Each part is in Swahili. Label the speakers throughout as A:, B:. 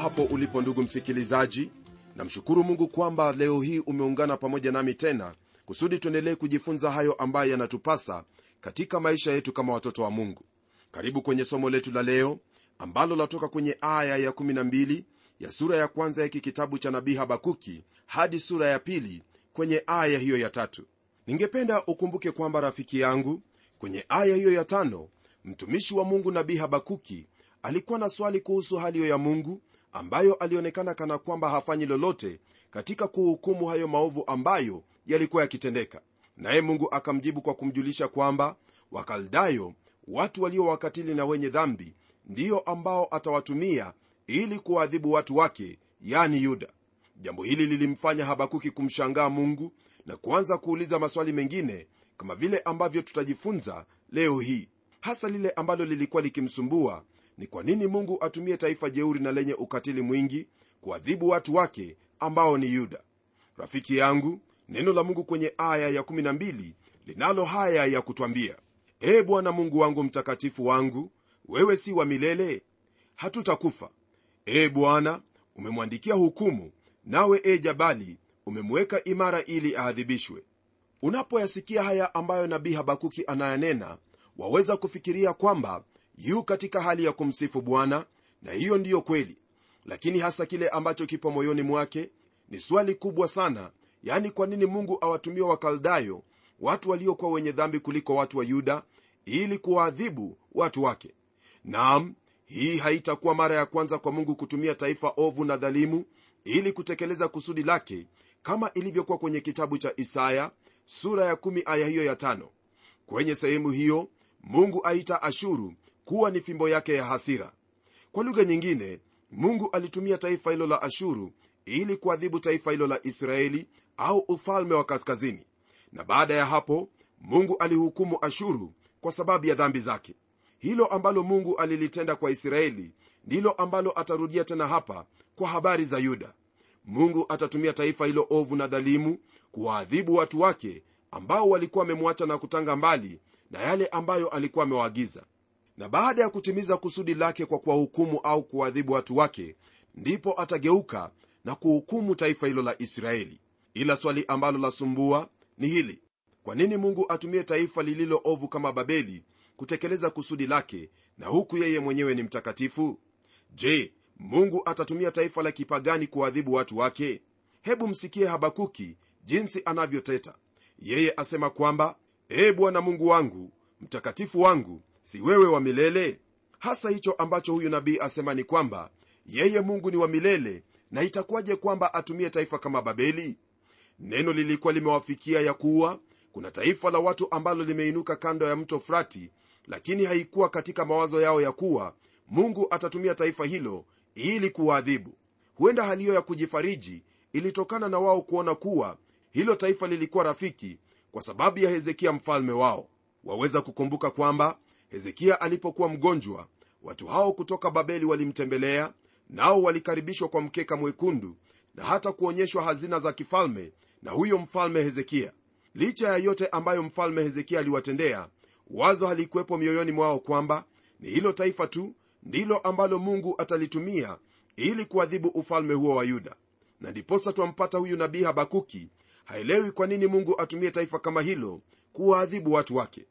A: hapo ulipo ndugu msikilizaji. Namshukuru mungu kwamba leo hii umeungana pamoja nami tena kusudi tuendelee kujifunza hayo ambayo yanatupasa katika maisha yetu kama watoto wa mungu. Karibu kwenye somo letu la leo ambalo latoka kwenye aya ya 12 ya sura ya kwanza hiki kitabu cha nabii habakuki hadi sura ya pili kwenye aya hiyo ya tatu. Ningependa ukumbuke kwamba rafiki yangu kwenye aya hiyo ya tano mtumishi wa mungu nabii habakuki alikuwa na swali kuhusu hali hiyo ya mungu ambayo alionekana kana kwamba hafanyi lolote katika kuhukumu hayo maovu ambayo yalikuwa yakitendeka. Naye mungu akamjibu kwa kumjulisha kwamba wakaldayo watu walio wakatili na wenye dhambi ndiyo ambao atawatumia ili kuwaadhibu watu wake yani yuda. Jambo hili lilimfanya habakuki kumshangaa mungu na kuanza kuuliza maswali mengine kama vile ambavyo tutajifunza leo hii hasa lile ambalo lilikuwa likimsumbua ni kwa nini mungu atumie taifa jeuri na lenye ukatili mwingi kuadhibu watu wake ambao ni yuda? Rafiki yangu neno la mungu kwenye aya ya12 linalo haya ya kutwambia ee bwana mungu wangu mtakatifu wangu wewe si wa milele? Hatutakufa. Ee bwana umemwandikia hukumu nawe e jabali umemweka imara ili aadhibishwe. Unapoyasikia haya ambayo nabii habakuki anayanena waweza kufikiria kwamba yu katika hali ya kumsifu bwana na hiyo ndiyo kweli. Lakini hasa kile ambacho kipo moyoni mwake ni swali kubwa sana yani kwa nini mungu awatumia wakaldayo watu waliokuwa wenye dhambi kuliko watu wa yuda ili kuwaadhibu watu wake? Nam hii haitakuwa mara ya kwanza kwa mungu kutumia taifa ovu na dhalimu ili kutekeleza kusudi lake kama ilivyokuwa kwenye kitabu cha isaya sura ya 1 aya hiyo ya 5 kwenye sehemu hiyo mungu aita ashuru kuwa ni fimbo yake ya hasira. Kwa lugha nyingine mungu alitumia taifa hilo la ashuru ili kuadhibu taifa hilo la israeli au ufalme wa kaskazini. Na baada ya hapo mungu alihukumu ashuru kwa sababu ya dhambi zake. Hilo ambalo mungu alilitenda kwa israeli ndilo ambalo atarudia tena hapa kwa habari za yuda. Mungu atatumia taifa hilo ovu na dhalimu kuwaadhibu watu wake ambao walikuwa wamemwacha na kutanga mbali na yale ambayo alikuwa amewaagiza na baada ya kutimiza kusudi lake kwa kuwahukumu au kuwaadhibu watu wake ndipo atageuka na kuhukumu taifa hilo la israeli. Ila swali ambalo lasumbua ni hili. Kwa nini mungu atumie taifa lililo ovu kama babeli kutekeleza kusudi lake na huku yeye mwenyewe ni mtakatifu? Je mungu atatumia taifa la kipagani kuwaadhibu watu wake? Hebu msikie habakuki jinsi anavyoteta. Yeye asema kwamba ee bwana mungu wangu mtakatifu wangu si wewe wa milele? Hasa hicho ambacho huyu nabii asema ni kwamba yeye mungu ni wa milele na itakuwaje kwamba atumie taifa kama babeli? Neno lilikuwa limewafikia ya kuwa kuna taifa la watu ambalo limeinuka kando ya mto frati lakini haikuwa katika mawazo yao ya kuwa mungu atatumia taifa hilo ili kuwaadhibu. Huenda hali hiyo ya kujifariji ilitokana na wao kuona kuwa hilo taifa lilikuwa rafiki kwa sababu ya hezekia mfalme wao. Waweza kukumbuka kwamba hezekia alipokuwa mgonjwa watu hao kutoka babeli walimtembelea nao walikaribishwa kwa mkeka mwekundu na hata kuonyeshwa hazina za kifalme na huyo mfalme hezekia. Licha ya yote ambayo mfalme hezekia aliwatendea wazo halikuwepo mioyoni mwao kwamba ni hilo taifa tu ndilo ambalo mungu atalitumia ili kuadhibu ufalme huo wa yuda. Na ndiposa twampata huyu nabii habakuki haelewi kwa nini mungu atumie taifa kama hilo kuwaadhibu watu wake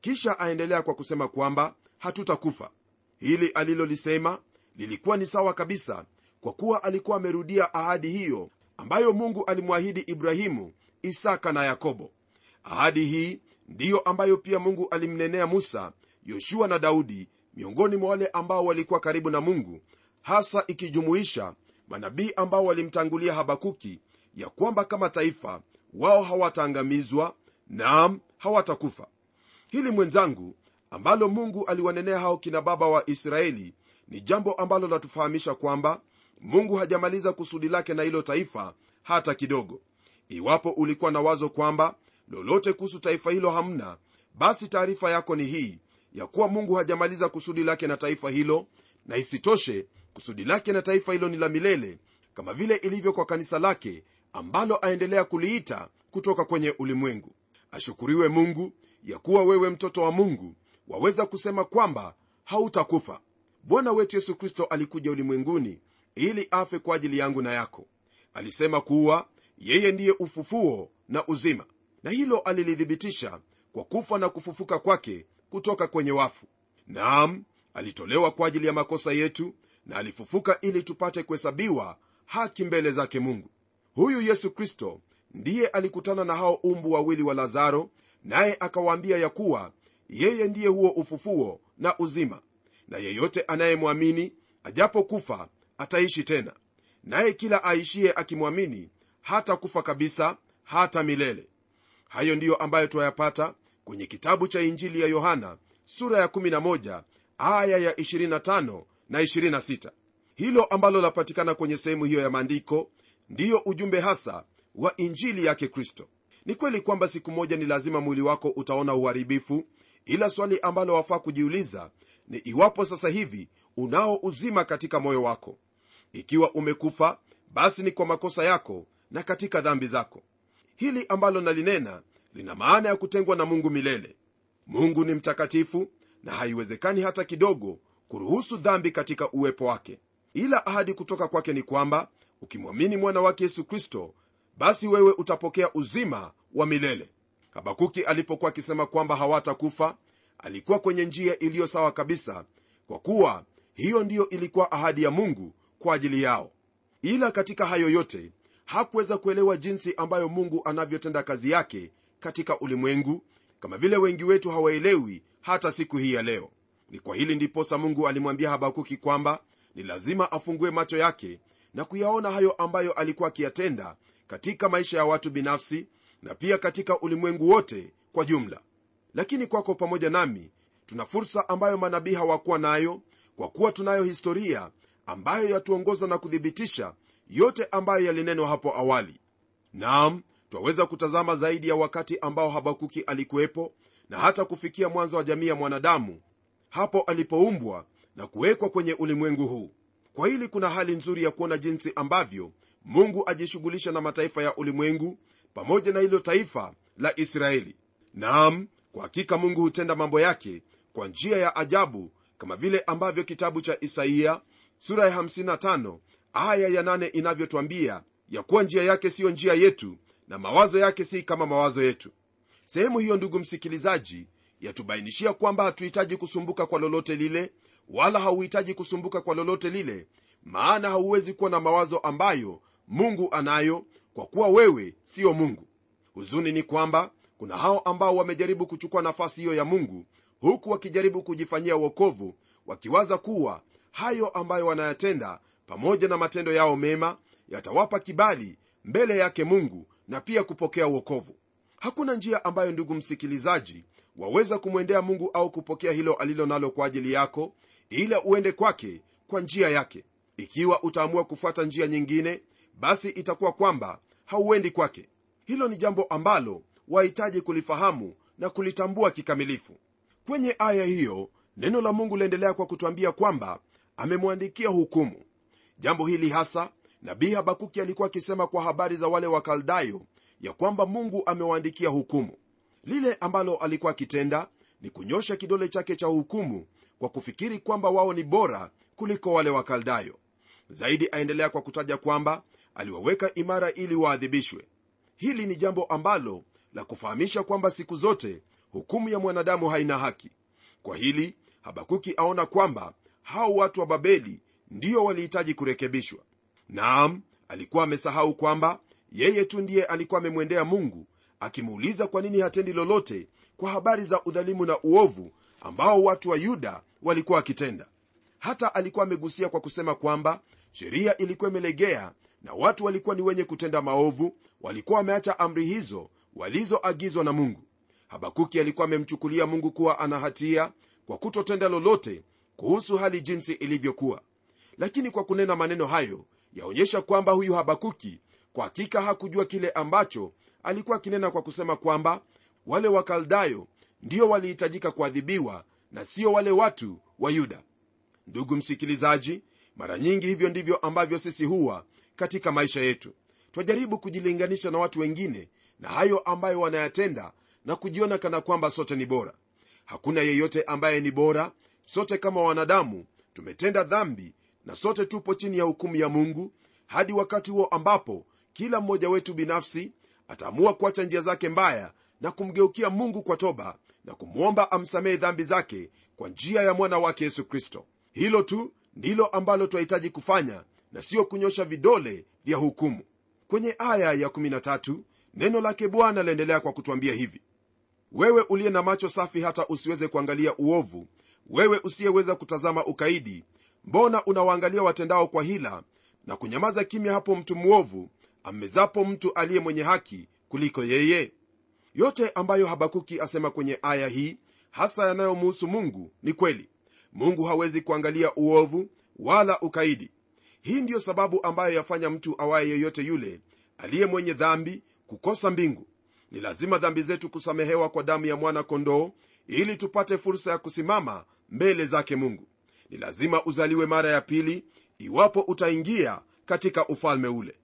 A: kisha aendelea kwa kusema kwamba hatutakufa. Hili alilolisema lilikuwa ni sawa kabisa kwa kuwa alikuwa amerudia ahadi hiyo ambayo mungu alimwahidi ibrahimu isaka na yakobo. Ahadi hii ndiyo ambayo pia mungu alimnenea musa yoshua na daudi miongoni mwa wale ambao walikuwa karibu na mungu hasa ikijumuisha manabii ambao walimtangulia habakuki ya kwamba kama taifa wao hawataangamizwa naam hawatakufa hili mwenzangu ambalo mungu aliwanenea hao kina baba wa israeli ni jambo ambalo latufahamisha kwamba mungu hajamaliza kusudi lake na hilo taifa hata kidogo. Iwapo ulikuwa na wazo kwamba lolote kuhusu taifa hilo hamna basi taarifa yako ni hii ya kuwa mungu hajamaliza kusudi lake na taifa hilo na isitoshe kusudi lake na taifa hilo ni la milele kama vile ilivyo kwa kanisa lake ambalo aendelea kuliita kutoka kwenye ulimwengu. Ashukuriwe mungu ya kuwa wewe mtoto wa mungu waweza kusema kwamba hautakufa. Bwana wetu yesu kristo alikuja ulimwenguni ili afe kwa ajili yangu na yako. Alisema kuwa yeye ndiye ufufuo na uzima na hilo alilithibitisha kwa kufa na kufufuka kwake kutoka kwenye wafu. Naam alitolewa kwa ajili ya makosa yetu na alifufuka ili tupate kuhesabiwa haki mbele zake mungu. Huyu yesu kristo ndiye alikutana na hao umbu wawili wa lazaro naye akawaambia ya kuwa yeye ndiye huo ufufuo na uzima na yeyote anayemwamini ajapokufa ataishi tena. Naye kila aishiye akimwamini hata kufa kabisa hata milele. Hayo ndiyo ambayo twayapata kwenye kitabu cha injili ya yohana sura ya 11 aya ya 25 na 26 hilo ambalo lapatikana kwenye sehemu hiyo ya maandiko ndiyo ujumbe hasa wa injili yake kristo ni kweli kwamba siku moja ni lazima mwili wako utaona uharibifu ila swali ambalo wafaa kujiuliza ni iwapo sasa hivi unao uzima katika moyo wako. Ikiwa umekufa basi ni kwa makosa yako na katika dhambi zako. Hili ambalo nalinena lina maana ya kutengwa na mungu milele. Mungu ni mtakatifu na haiwezekani hata kidogo kuruhusu dhambi katika uwepo wake. Ila ahadi kutoka kwake ni kwamba ukimwamini mwana wake yesu kristo basi wewe utapokea uzima wa milele. Habakuki alipokuwa akisema kwamba hawatakufa alikuwa kwenye njia iliyo sawa kabisa kwa kuwa hiyo ndiyo ilikuwa ahadi ya mungu kwa ajili yao. Ila katika hayo yote hakuweza kuelewa jinsi ambayo mungu anavyotenda kazi yake katika ulimwengu kama vile wengi wetu hawaelewi hata siku hii ya leo. Ni kwa hili ndiposa mungu alimwambia habakuki kwamba ni lazima afungue macho yake na kuyaona hayo ambayo alikuwa akiyatenda katika maisha ya watu binafsi na pia katika ulimwengu wote kwa jumla. Lakini kwako pamoja nami tuna fursa ambayo manabii hawakuwa nayo kwa kuwa tunayo historia ambayo yatuongoza na kuthibitisha yote ambayo yalinenwa hapo awali. Naam twaweza kutazama zaidi ya wakati ambao habakuki alikuwepo na hata kufikia mwanzo wa jamii ya mwanadamu hapo alipoumbwa na kuwekwa kwenye ulimwengu huu. Kwa hili kuna hali nzuri ya kuona jinsi ambavyo mungu ajishughulisha na mataifa ya ulimwengu pamoja na hilo taifa la israeli. Naam kwa hakika mungu hutenda mambo yake kwa njia ya ajabu kama vile ambavyo kitabu cha isaia sura ya 55 aya ya 8 inavyotwambia ya kuwa njia yake siyo njia yetu na mawazo yake si kama mawazo yetu. Sehemu hiyo ndugu msikilizaji yatubainishia kwamba hatuhitaji kusumbuka kwa lolote lile wala hauhitaji kusumbuka kwa lolote lile maana hauwezi kuwa na mawazo ambayo mungu anayo kwa kuwa wewe siyo mungu. Huzuni ni kwamba kuna hao ambao wamejaribu kuchukua nafasi hiyo ya mungu huku wakijaribu kujifanyia uokovu wakiwaza kuwa hayo ambayo wanayatenda pamoja na matendo yao mema yatawapa kibali mbele yake mungu na pia kupokea uokovu hakuna njia ambayo ndugu msikilizaji waweza kumwendea mungu au kupokea hilo alilo nalo kwa ajili yako ila uende kwake kwa njia yake. Ikiwa utaamua kufuata njia nyingine basi itakuwa kwamba hauendi kwake. Hilo ni jambo ambalo wahitaji kulifahamu na kulitambua kikamilifu. Kwenye aya hiyo neno la mungu liendelea kwa kutwambia kwamba amemwandikia hukumu. Jambo hili hasa nabii habakuki alikuwa akisema kwa habari za wale wakaldayo ya kwamba mungu amewaandikia hukumu. Lile ambalo alikuwa akitenda ni kunyosha kidole chake cha hukumu kwa kufikiri kwamba wao ni bora kuliko wale wakaldayo zaidi aendelea kwa kutaja kwamba aliwaweka imara ili waadhibishwe. Hili ni jambo ambalo la kufahamisha kwamba siku zote hukumu ya mwanadamu haina haki. Kwa hili habakuki aona kwamba hao watu wa babeli ndio walihitaji kurekebishwa. Naam alikuwa amesahau kwamba yeye tu ndiye alikuwa amemwendea mungu akimuuliza kwa nini hatendi lolote kwa habari za udhalimu na uovu ambao watu wa yuda walikuwa wakitenda. Hata alikuwa amegusia kwa kusema kwamba sheria ilikuwa imelegea na watu walikuwa ni wenye kutenda maovu walikuwa wameacha amri hizo walizoagizwa na mungu. Habakuki alikuwa amemchukulia mungu kuwa ana hatia kwa kutotenda lolote kuhusu hali jinsi ilivyokuwa. Lakini kwa kunena maneno hayo yaonyesha kwamba huyu habakuki kwa hakika hakujua kile ambacho alikuwa akinena kwa kusema kwamba wale wakaldayo ndio walihitajika kuadhibiwa na sio wale watu wa yuda. Ndugu msikilizaji mara nyingi hivyo ndivyo ambavyo sisi huwa katika maisha yetu. Twajaribu kujilinganisha na watu wengine na hayo ambayo wanayatenda na kujiona kana kwamba sote ni bora. Hakuna yeyote ambaye ni bora sote kama wanadamu tumetenda dhambi na sote tupo chini ya hukumu ya mungu hadi wakati huo ambapo kila mmoja wetu binafsi ataamua kuacha njia zake mbaya na kumgeukia mungu kwa toba na kumwomba amsamehe dhambi zake kwa njia ya mwana wake yesu kristo. Hilo tu ndilo ambalo twahitaji kufanya na siyo kunyosha vidole vya hukumu. Kwenye aya ya 13 neno lake bwana laendelea kwa kutwambia hivi. Wewe uliye na macho safi hata usiweze kuangalia uovu wewe usiyeweza kutazama ukaidi mbona unawaangalia watendao kwa hila na kunyamaza kimya hapo mtu mwovu amezapo mtu aliye mwenye haki kuliko yeye? Yote ambayo habakuki asema kwenye aya hii hasa yanayomuhusu mungu ni kweli. Mungu hawezi kuangalia uovu wala ukaidi hii ndiyo sababu ambayo yafanya mtu awaye yeyote yule aliye mwenye dhambi kukosa mbingu. Ni lazima dhambi zetu kusamehewa kwa damu ya mwana kondoo ili tupate fursa ya kusimama mbele zake mungu. Ni lazima uzaliwe mara ya pili iwapo utaingia katika ufalme ule.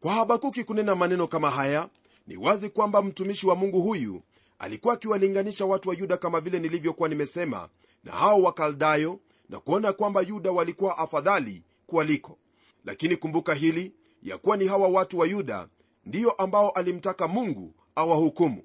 A: Kwa habakuki kunena maneno kama haya ni wazi kwamba mtumishi wa mungu huyu alikuwa akiwalinganisha watu wa yuda kama vile nilivyokuwa nimesema na hao wakaldayo na kuona kwamba yuda walikuwa afadhali kuwaliko lakini kumbuka hili ya kuwa ni hawa watu wa yuda ndiyo ambao alimtaka mungu awahukumu.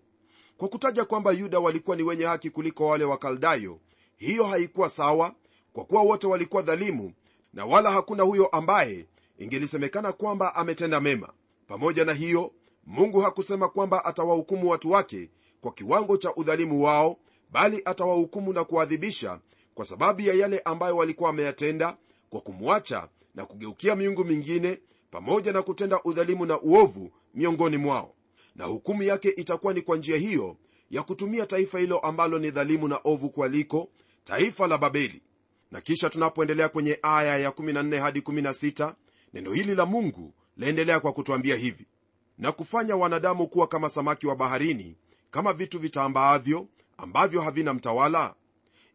A: Kwa kutaja kwamba yuda walikuwa ni wenye haki kuliko wale wakaldayo hiyo haikuwa sawa kwa kuwa wote walikuwa dhalimu na wala hakuna huyo ambaye ingelisemekana kwamba ametenda mema. Pamoja na hiyo mungu hakusema kwamba atawahukumu watu wake kwa kiwango cha udhalimu wao bali atawahukumu na kuwaadhibisha kwa sababu ya yale ambayo walikuwa wameyatenda kwa kumwacha na kugeukia miungu mingine pamoja na kutenda udhalimu na uovu miongoni mwao. Na hukumu yake itakuwa ni kwa njia hiyo ya kutumia taifa hilo ambalo ni dhalimu na ovu kwaliko taifa la babeli. Na kisha tunapoendelea kwenye aya ya 14 hadi 16 neno hili la mungu laendelea kwa kutwambia hivi. Na kufanya wanadamu kuwa kama samaki wa baharini kama vitu vitambaavyo ambavyo havina mtawala?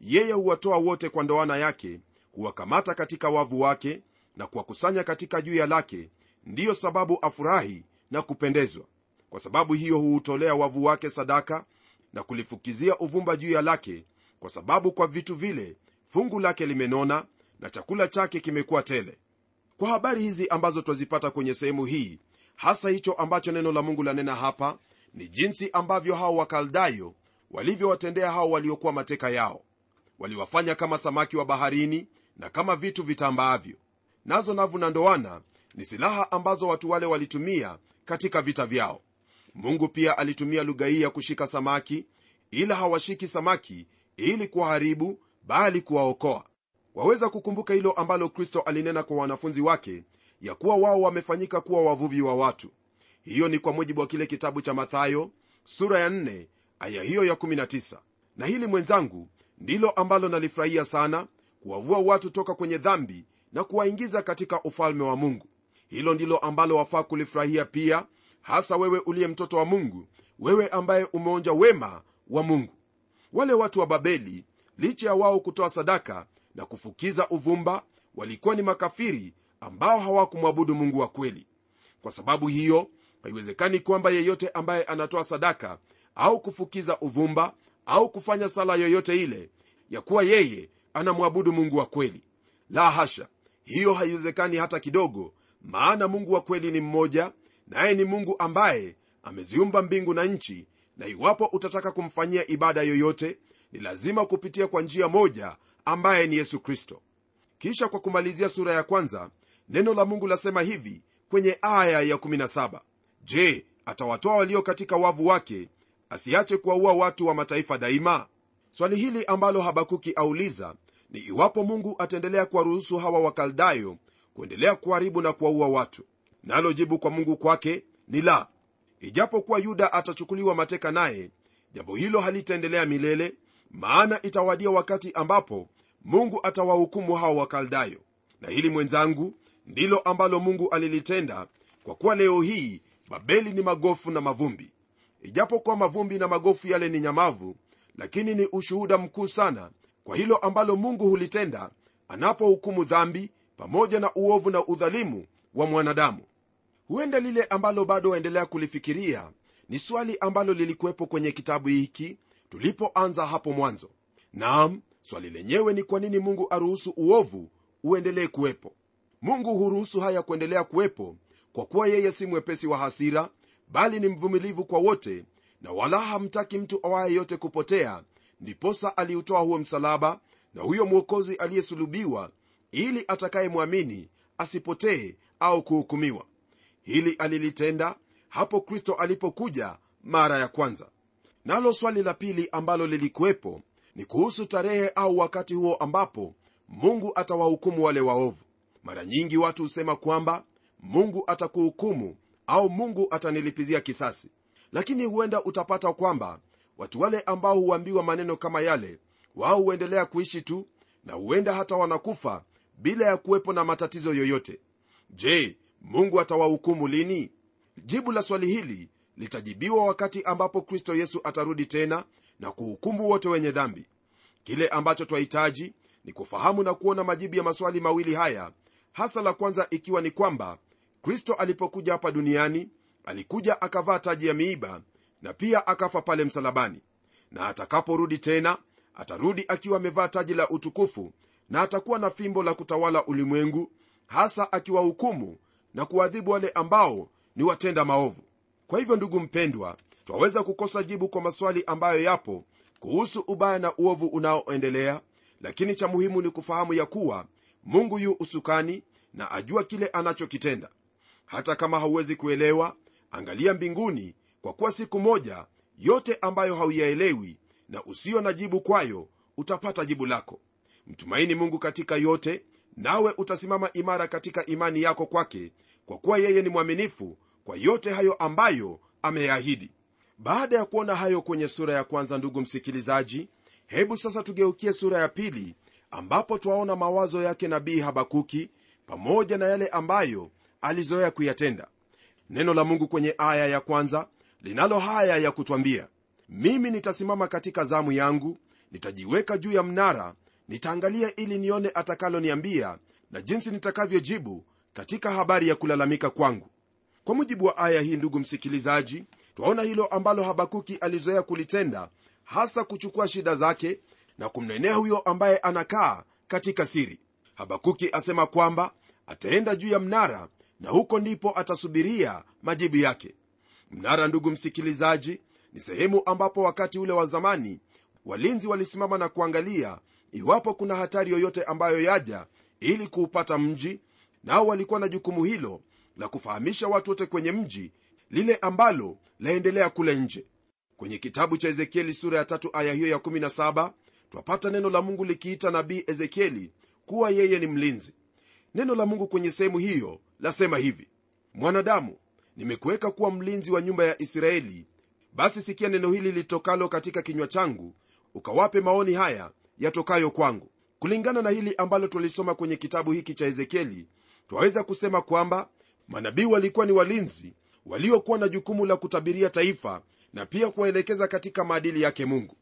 A: Yeye huwatoa wote kwa ndoana yake huwakamata katika wavu wake na kuwakusanya katika juya lake ndiyo sababu afurahi na kupendezwa. Kwa sababu hiyo huutolea wavu wake sadaka na kulifukizia uvumba juya lake kwa sababu kwa vitu vile fungu lake limenona na chakula chake kimekuwa tele. Kwa habari hizi ambazo twazipata kwenye sehemu hii hasa hicho ambacho neno la mungu lanena hapa ni jinsi ambavyo hao wakaldayo walivyowatendea hao waliokuwa mateka yao. Waliwafanya kama samaki wa baharini na kama vitu vitambaavyo. Nazo navu na ndoana ni silaha ambazo watu wale walitumia katika vita vyao. Mungu pia alitumia lugha hii ya kushika samaki ila hawashiki samaki ili kuwaharibu bali kuwaokoa. Waweza kukumbuka hilo ambalo kristo alinena kwa wanafunzi wake ya kuwa wao wamefanyika kuwa wavuvi wa watu. Hiyo ni kwa mujibu wa kile kitabu cha mathayo sura ya 4 aya hiyo ya 19 na hili mwenzangu ndilo ambalo nalifurahia sana kuwavua watu toka kwenye dhambi na kuwaingiza katika ufalme wa mungu. Hilo ndilo ambalo wafaa kulifurahia pia hasa wewe uliye mtoto wa mungu wewe ambaye umeonja wema wa mungu. Wale watu wa babeli licha ya wao kutoa sadaka na kufukiza uvumba walikuwa ni makafiri ambao hawakumwabudu mungu wa kweli. Kwa sababu hiyo haiwezekani kwamba yeyote ambaye anatoa sadaka au kufukiza uvumba au kufanya sala yoyote ile ya kuwa yeye anamwabudu mungu wa kweli. La hasha hiyo haiwezekani hata kidogo maana mungu wa kweli ni mmoja naye ni mungu ambaye ameziumba mbingu na nchi na iwapo utataka kumfanyia ibada yoyote ni lazima kupitia kwa njia moja ambaye ni yesu kristo. Kisha kwa kumalizia sura ya kwanza neno la mungu lasema hivi kwenye aya ya 17 je atawatoa walio katika wavu wake asiache kuwaua watu wa mataifa daima? Swali hili ambalo habakuki auliza ni iwapo mungu ataendelea kuwaruhusu hawa wakaldayo kuendelea kuharibu na kuwaua watu. Nalo jibu kwa mungu kwake ni la. Ijapokuwa yuda atachukuliwa mateka naye jambo hilo halitaendelea milele maana itawadia wakati ambapo mungu atawahukumu hawa wakaldayo na hili mwenzangu ndilo ambalo mungu alilitenda kwa kuwa leo hii babeli ni magofu na mavumbi. Ijapokuwa mavumbi na magofu yale ni nyamavu lakini ni ushuhuda mkuu sana kwa hilo ambalo mungu hulitenda anapohukumu dhambi pamoja na uovu na udhalimu wa mwanadamu. Huenda lile ambalo bado waendelea kulifikiria ni swali ambalo lilikuwepo kwenye kitabu hiki tulipoanza hapo mwanzo. Naam swali lenyewe ni kwa nini mungu aruhusu uovu uendelee kuwepo? Mungu huruhusu haya kuendelea kuwepo kwa kuwa yeye si mwepesi wa hasira bali ni mvumilivu kwa wote na wala hamtaki mtu awaye yote kupotea ndiposa aliutoa huo msalaba na huyo mwokozi aliyesulubiwa ili atakayemwamini asipotee au kuhukumiwa. Hili alilitenda hapo kristo alipokuja mara ya kwanza. Nalo swali la pili ambalo lilikuwepo ni kuhusu tarehe au wakati huo ambapo mungu atawahukumu wale waovu. Mara nyingi watu husema kwamba mungu atakuhukumu au mungu atanilipizia kisasi. Lakini huenda utapata kwamba watu wale ambao huambiwa maneno kama yale wao huendelea kuishi tu na huenda hata wanakufa bila ya kuwepo na matatizo yoyote. Je mungu atawahukumu lini? Jibu la swali hili litajibiwa wakati ambapo kristo yesu atarudi tena na kuhukumu wote wenye dhambi. Kile ambacho twahitaji ni kufahamu na kuona majibu ya maswali mawili haya hasa la kwanza ikiwa ni kwamba kristo alipokuja hapa duniani alikuja akavaa taji ya miiba na pia akafa pale msalabani. Na atakaporudi tena atarudi akiwa amevaa taji la utukufu na atakuwa na fimbo la kutawala ulimwengu hasa akiwahukumu na kuwadhibu wale ambao ni watenda maovu. Kwa hivyo ndugu mpendwa twaweza kukosa jibu kwa maswali ambayo yapo kuhusu ubaya na uovu unaoendelea lakini cha muhimu ni kufahamu ya kuwa mungu yu usukani na ajua kile anachokitenda. Hata kama hauwezi kuelewa angalia mbinguni kwa kuwa siku moja yote ambayo hauyaelewi na usio na jibu kwayo utapata jibu lako. Mtumaini mungu katika yote nawe utasimama imara katika imani yako kwake kwa kuwa yeye ni mwaminifu kwa yote hayo ambayo ameyaahidi baada ya kuona hayo kwenye sura ya kwanza ndugu msikilizaji hebu sasa tugeukie sura ya pili ambapo twaona mawazo yake nabii habakuki pamoja na yale ambayo alizoea kuyatenda. Neno la mungu kwenye aya ya kwanza linalo haya ya kutwambia mimi nitasimama katika zamu yangu nitajiweka juu ya mnara nitaangalia ili nione atakaloniambia na jinsi nitakavyojibu katika habari ya kulalamika kwangu. Kwa mujibu wa aya hii ndugu msikilizaji twaona hilo ambalo habakuki alizoea kulitenda hasa kuchukua shida zake na kumnenea huyo ambaye anakaa katika siri. Habakuki asema kwamba ataenda juu ya mnara na huko ndipo atasubiria majibu yake mnara ndugu msikilizaji ni sehemu ambapo wakati ule wa zamani walinzi walisimama na kuangalia iwapo kuna hatari yoyote ambayo yaja ili kuupata mji nao walikuwa na jukumu hilo la kufahamisha watu wote kwenye mji lile ambalo laendelea kule nje. Kwenye kitabu cha ezekieli sura ya tatu aya hiyo ya 17 twapata neno la mungu likiita nabii ezekieli kuwa yeye ni mlinzi. Neno la mungu kwenye sehemu hiyo lasema hivi mwanadamu nimekuweka kuwa mlinzi wa nyumba ya israeli. Basi sikia neno hili litokalo katika kinywa changu ukawape maoni haya yatokayo kwangu. Kulingana na hili ambalo tulisoma kwenye kitabu hiki cha ezekieli twaweza kusema kwamba manabii walikuwa ni walinzi waliokuwa na jukumu la kutabiria taifa na pia kuwaelekeza katika maadili yake mungu.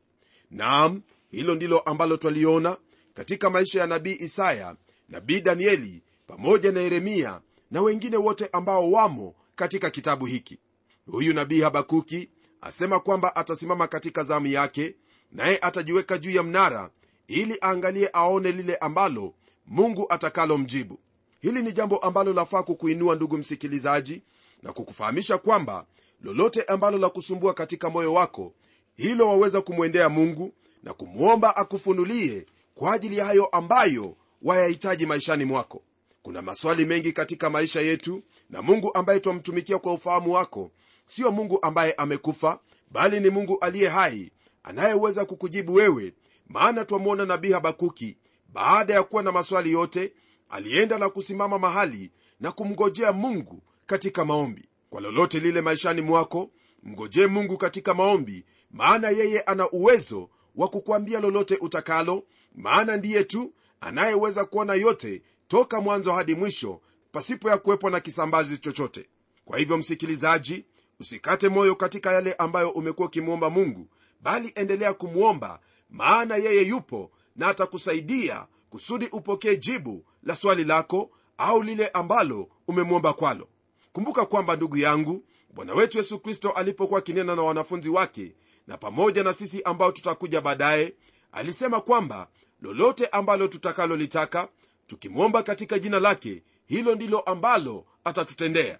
A: Naam hilo ndilo ambalo twaliona katika maisha ya nabii isaya nabii danieli pamoja na yeremia na wengine wote ambao wamo katika kitabu hiki. Huyu nabii habakuki asema kwamba atasimama katika zamu yake naye atajiweka juu ya mnara ili aangalie aone lile ambalo mungu atakalomjibu. Hili ni jambo ambalo lafaa kukuinua ndugu msikilizaji na kukufahamisha kwamba lolote ambalo la kusumbua katika moyo wako hilo waweza kumwendea mungu na kumwomba akufunulie kwa ajili ya hayo ambayo wayahitaji maishani mwako kuna maswali mengi katika maisha yetu na mungu ambaye twamtumikia kwa ufahamu wako sio mungu ambaye amekufa bali ni mungu aliye hai anayeweza kukujibu wewe maana twamwona nabii habakuki baada ya kuwa na maswali yote alienda na kusimama mahali na kumngojea mungu katika maombi. Kwa lolote lile maishani mwako mngojee mungu katika maombi maana yeye ana uwezo wa kukwambia lolote utakalo maana ndiye tu anayeweza kuona yote toka mwanzo hadi mwisho pasipo ya kuwepo na kisambazi chochote. Kwa hivyo msikilizaji usikate moyo katika yale ambayo umekuwa ukimwomba mungu bali endelea kumwomba maana yeye yupo na atakusaidia kusudi upokee jibu la swali lako au lile ambalo umemwomba kwalo. Kumbuka kwamba ndugu yangu bwana wetu yesu kristo alipokuwa akinena na wanafunzi wake na pamoja na sisi ambao tutakuja baadaye alisema kwamba lolote ambalo tutakalolitaka tukimwomba katika jina lake hilo ndilo ambalo atatutendea.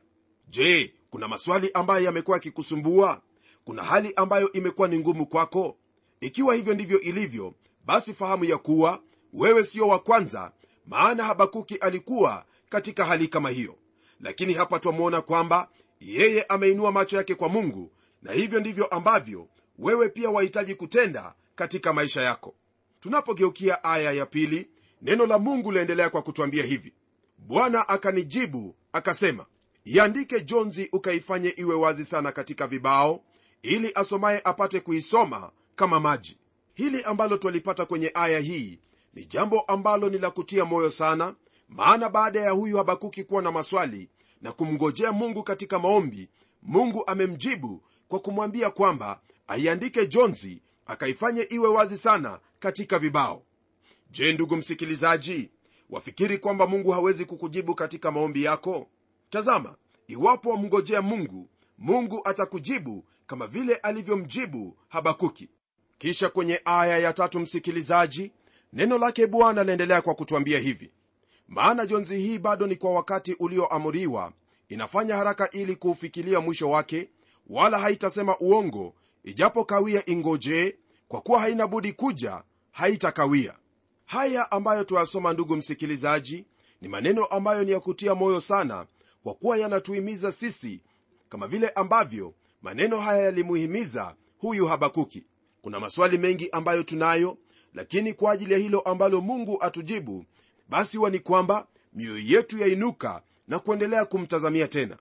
A: Je kuna maswali ambayo yamekuwa yakikusumbua? Kuna hali ambayo imekuwa ni ngumu kwako? Ikiwa hivyo ndivyo ilivyo basi fahamu ya kuwa wewe sio wa kwanza maana habakuki alikuwa katika hali kama hiyo. Lakini hapa twamwona kwamba yeye ameinua macho yake kwa mungu na hivyo ndivyo ambavyo wewe pia wahitaji kutenda katika maisha yako. Tunapogeukia aya ya pili neno la mungu laendelea kwa kutwambia hivi. Bwana akanijibu akasema iandike jonzi ukaifanye iwe wazi sana katika vibao ili asomaye apate kuisoma kama maji. Hili ambalo twalipata kwenye aya hii ni jambo ambalo ni la kutia moyo sana maana baada ya huyu habakuki kuwa na maswali na kumngojea mungu katika maombi mungu amemjibu kwa kumwambia kwamba aiandike jonzi akaifanye iwe wazi sana katika vibao je ndugu msikilizaji wafikiri kwamba mungu hawezi kukujibu katika maombi yako? Tazama iwapo wamngojea mungu mungu atakujibu kama vile alivyomjibu habakuki. Kisha kwenye aya ya tatu msikilizaji neno lake bwana laendelea kwa kutwambia hivi. Maana jonzi hii bado ni kwa wakati ulioamuriwa inafanya haraka ili kuufikilia mwisho wake wala haitasema uongo ijapo kawia ingojee kwa kuwa haina budi kuja haitakawia haya ambayo twayasoma ndugu msikilizaji ni maneno ambayo ni ya kutia moyo sana kwa kuwa yanatuhimiza sisi kama vile ambavyo maneno haya yalimuhimiza huyu habakuki. Kuna maswali mengi ambayo tunayo lakini kwa ajili ya hilo ambalo mungu atujibu basi huwa ni kwamba mioyo yetu yainuka na kuendelea kumtazamia tena.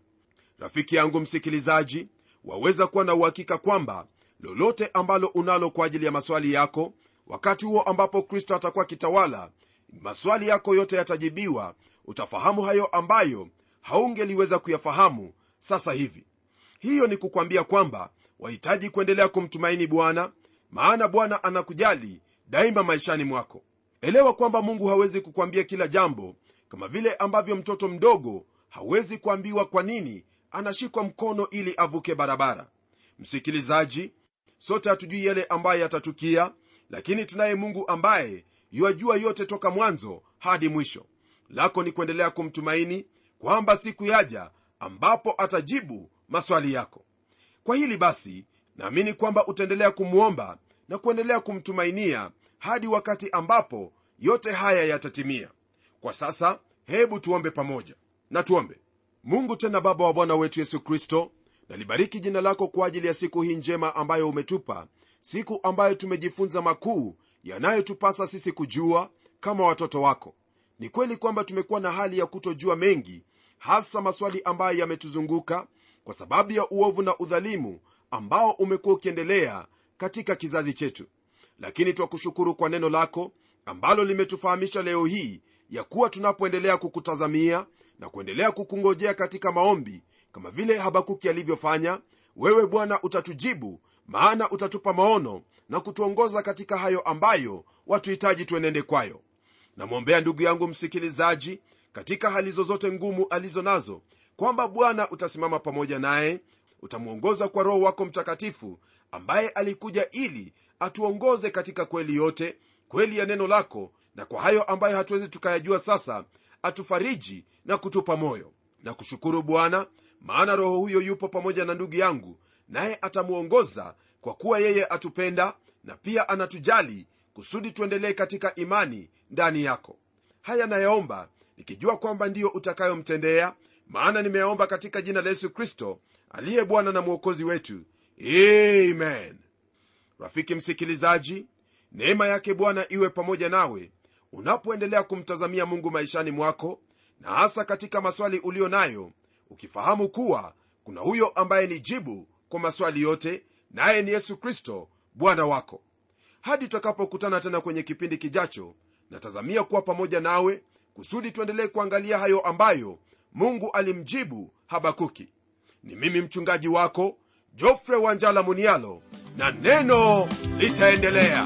A: Rafiki yangu msikilizaji waweza kuwa na uhakika kwamba lolote ambalo unalo kwa ajili ya maswali yako wakati huo ambapo kristo atakuwa kitawala maswali yako yote yatajibiwa. Utafahamu hayo ambayo haungeliweza kuyafahamu sasa hivi. Hiyo ni kukwambia kwamba wahitaji kuendelea kumtumaini bwana maana bwana anakujali daima maishani mwako. Elewa kwamba mungu hawezi kukwambia kila jambo kama vile ambavyo mtoto mdogo hawezi kuambiwa kwa nini anashikwa mkono ili avuke barabara. Msikilizaji sote hatujui yale ambayo yatatukia lakini tunaye mungu ambaye yuajua yote toka mwanzo hadi mwisho. Lako ni kuendelea kumtumaini kwamba siku yaja ambapo atajibu maswali yako. Kwa hili basi naamini kwamba utaendelea kumwomba na kuendelea kumtumainia hadi wakati ambapo yote haya yatatimia. Kwa sasa hebu tuombe pamoja. Na tuombe. Mungu tena baba wa bwana wetu yesu kristo nalibariki jina lako kwa ajili ya siku hii njema ambayo umetupa siku ambayo tumejifunza makuu yanayotupasa sisi kujua kama watoto wako. Ni kweli kwamba tumekuwa na hali ya kutojua mengi hasa maswali ambayo yametuzunguka kwa sababu ya uovu na udhalimu ambao umekuwa ukiendelea katika kizazi chetu. Lakini twakushukuru kwa neno lako ambalo limetufahamisha leo hii ya kuwa tunapoendelea kukutazamia na kuendelea kukungojea katika maombi kama vile habakuki alivyofanya wewe bwana utatujibu maana utatupa maono na kutuongoza katika hayo ambayo watuhitaji tuenende kwayo. Namwombea ndugu yangu msikilizaji katika hali zozote ngumu alizo nazo kwamba bwana utasimama pamoja naye utamwongoza kwa roho wako mtakatifu ambaye alikuja ili atuongoze katika kweli yote kweli ya neno lako na kwa hayo ambayo hatuwezi tukayajua sasa atufariji na kutupa moyo. Na kushukuru bwana maana roho huyo yupo pamoja na ndugu yangu naye atamwongoza kwa kuwa yeye atupenda na pia anatujali kusudi tuendelee katika imani ndani yako. Haya nayaomba nikijua kwamba ndiyo utakayomtendea maana nimeyaomba katika jina la yesu kristo aliye bwana na mwokozi wetu. Amen. Rafiki msikilizaji neema yake bwana iwe pamoja nawe unapoendelea kumtazamia mungu maishani mwako na hasa katika maswali ulio nayo ukifahamu kuwa kuna huyo ambaye ni jibu kwa maswali yote naye ni yesu kristo bwana wako. Hadi tutakapokutana tena kwenye kipindi kijacho natazamia kuwa pamoja nawe kusudi tuendelee kuangalia hayo ambayo mungu alimjibu habakuki. Ni mimi mchungaji wako jofre wanjala munialo na neno litaendelea